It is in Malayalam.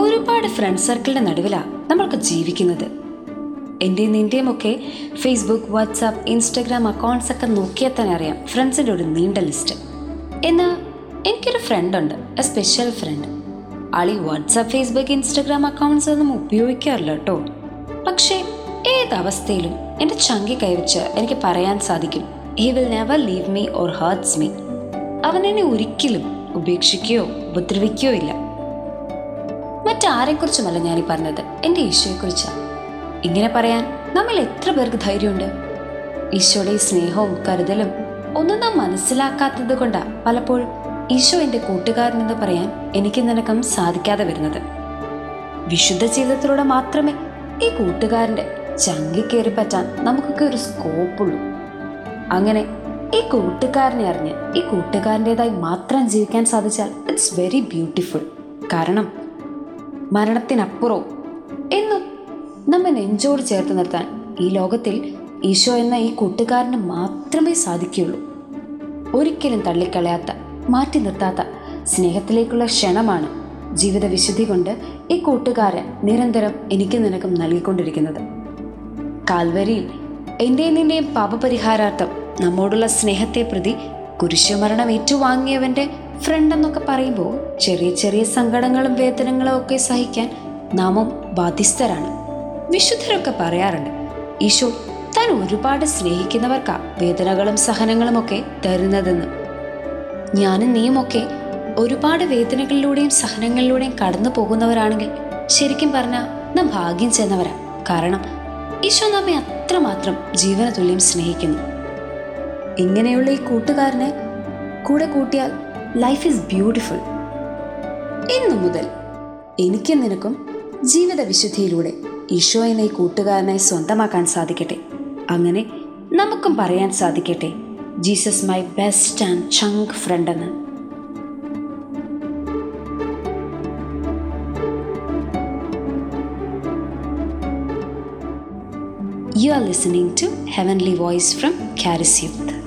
ഒരുപാട് ഫ്രണ്ട് സർക്കിളിന്റെ നടുവിലാണ് നമ്മൾക്ക് ജീവിക്കുന്നത്. എന്റെയും നിന്റെയും ഒക്കെ ഫേസ്ബുക്ക് വാട്സാപ്പ് ഇൻസ്റ്റഗ്രാം അക്കൗണ്ട്സ് ഒക്കെ നോക്കിയാൽ തന്നെ അറിയാം ഫ്രണ്ട്സിന്റെ ഒരു നീണ്ട ലിസ്റ്റ് എന്നാൽ എനിക്കൊരു ഫ്രണ്ട് ഉണ്ട് എ സ്പെഷ്യൽ ഫ്രണ്ട് ആളി വാട്സാപ്പ് ഫേസ്ബുക്ക് ഇൻസ്റ്റഗ്രാം അക്കൗണ്ട്സ് ഒന്നും ഉപയോഗിക്കാറില്ല കേട്ടോ പക്ഷേ ഏതവസ്ഥയിലും എന്റെ ചങ്കി കൈവച്ച് എനിക്ക് പറയാൻ സാധിക്കും. He will never leave me or hurts me അവൻ എന്നെ ഒരിക്കലും ഉപേക്ഷിക്കുകയോ ഉപദ്രവിക്കുകയോ ഇല്ല. മറ്റാരെക്കുറിച്ചുമല്ല ഞാനീ പറഞ്ഞത്. എന്റെ ഈശോയെക്കുറിച്ചാണ്. ഇങ്ങനെ പറയാൻ നമ്മൾ എത്ര പേർക്ക് ധൈര്യമുണ്ട്? ഈശോയുടെ ഈ സ്നേഹവും കരുതലും ഒന്നും നാം മനസ്സിലാക്കാത്തത് കൊണ്ടാണ് പലപ്പോഴും ഈശോ എന്റെ കൂട്ടുകാരനെന്ന് പറയാൻ എനിക്ക് നിനക്കും സാധിക്കാതെ വരുന്നത്. വിശുദ്ധ ജീവിതത്തിലൂടെ മാത്രമേ ഈ കൂട്ടുകാരന്റെ ചങ്കി കയറി പറ്റാൻ നമുക്കൊക്കെ ഒരു സ്കോപ്പുള്ളൂ അങ്ങനെ ഈ കൂട്ടുകാരനെ അറിഞ്ഞ് ഈ കൂട്ടുകാരന്റെതായി മാത്രം ജീവിക്കാൻ സാധിച്ചാൽ ഇറ്റ്സ് വെരി ബ്യൂട്ടിഫുൾ കാരണം മരണത്തിനപ്പുറവും എന്നും നമ്മെ നെഞ്ചോട് ചേർത്ത് നിർത്താൻ ഈ ലോകത്തിൽ ഈശോ എന്ന ഈ കൂട്ടുകാരന് മാത്രമേ സാധിക്കുകയുള്ളൂ. ഒരിക്കലും തള്ളിക്കളയാത്ത മാറ്റി നിർത്താത്ത സ്നേഹത്തിലേക്കുള്ള ക്ഷണമാണ് ജീവിത വിശുദ്ധി കൊണ്ട് ഈ കൂട്ടുകാരൻ നിരന്തരം എനിക്ക് നിനക്കും നൽകിക്കൊണ്ടിരിക്കുന്നത്. കാൽവരിയിൽ എന്റെയും നിന്റെയും പാപപരിഹാരാർത്ഥം നമ്മോടുള്ള സ്നേഹത്തെ പ്രതി കുരിശുമരണം ഏറ്റുവാങ്ങിയവന്റെ ഫ്രണ്ട് എന്നൊക്കെ പറയുമ്പോൾ ചെറിയ ചെറിയ സങ്കടങ്ങളും വേദനകളും ഒക്കെ സഹിക്കാൻ നാമും ബാധ്യസ്ഥരാണ്. വിശുദ്ധരൊക്കെ പറയാറുണ്ട് ഈശോ താൻ ഒരുപാട് സ്നേഹിക്കുന്നവർക്കാ വേദനകളും സഹനങ്ങളും ഒക്കെ തരുന്നതെന്ന്. ഞാനും നീയുമൊക്കെ ഒരുപാട് വേദനകളിലൂടെയും സഹനങ്ങളിലൂടെയും കടന്നു പോകുന്നവരാണെങ്കിൽ ശരിക്കും പറഞ്ഞാൽ നാം ഭാഗ്യം ചെന്നവരാ. കാരണം ഈശോ നമ്മെ അത്രമാത്രം ജീവനതുല്യം സ്നേഹിക്കുന്നു. ഇങ്ങനെയുള്ള ഈ കൂട്ടുകാരനെ കൂടെ കൂട്ടിയാൽ ലൈഫ് ഈസ് ബ്യൂട്ടിഫുൾ ഇന്നു മുതൽ എനിക്കും നിനക്കും ജീവിത വിശുദ്ധിയിലൂടെ ഈശോയെന്ന എന്ന ഈ കൂട്ടുകാരനെ സ്വന്തമാക്കാൻ സാധിക്കട്ടെ. അങ്ങനെ നമുക്കും പറയാൻ സാധിക്കട്ടെ. ജീസസ് മൈ ബെസ്റ്റ് ആൻഡ് ചങ്ക് ഫ്രണ്ട് എന്ന്. You are listening to heavenly voice from Charis Youth.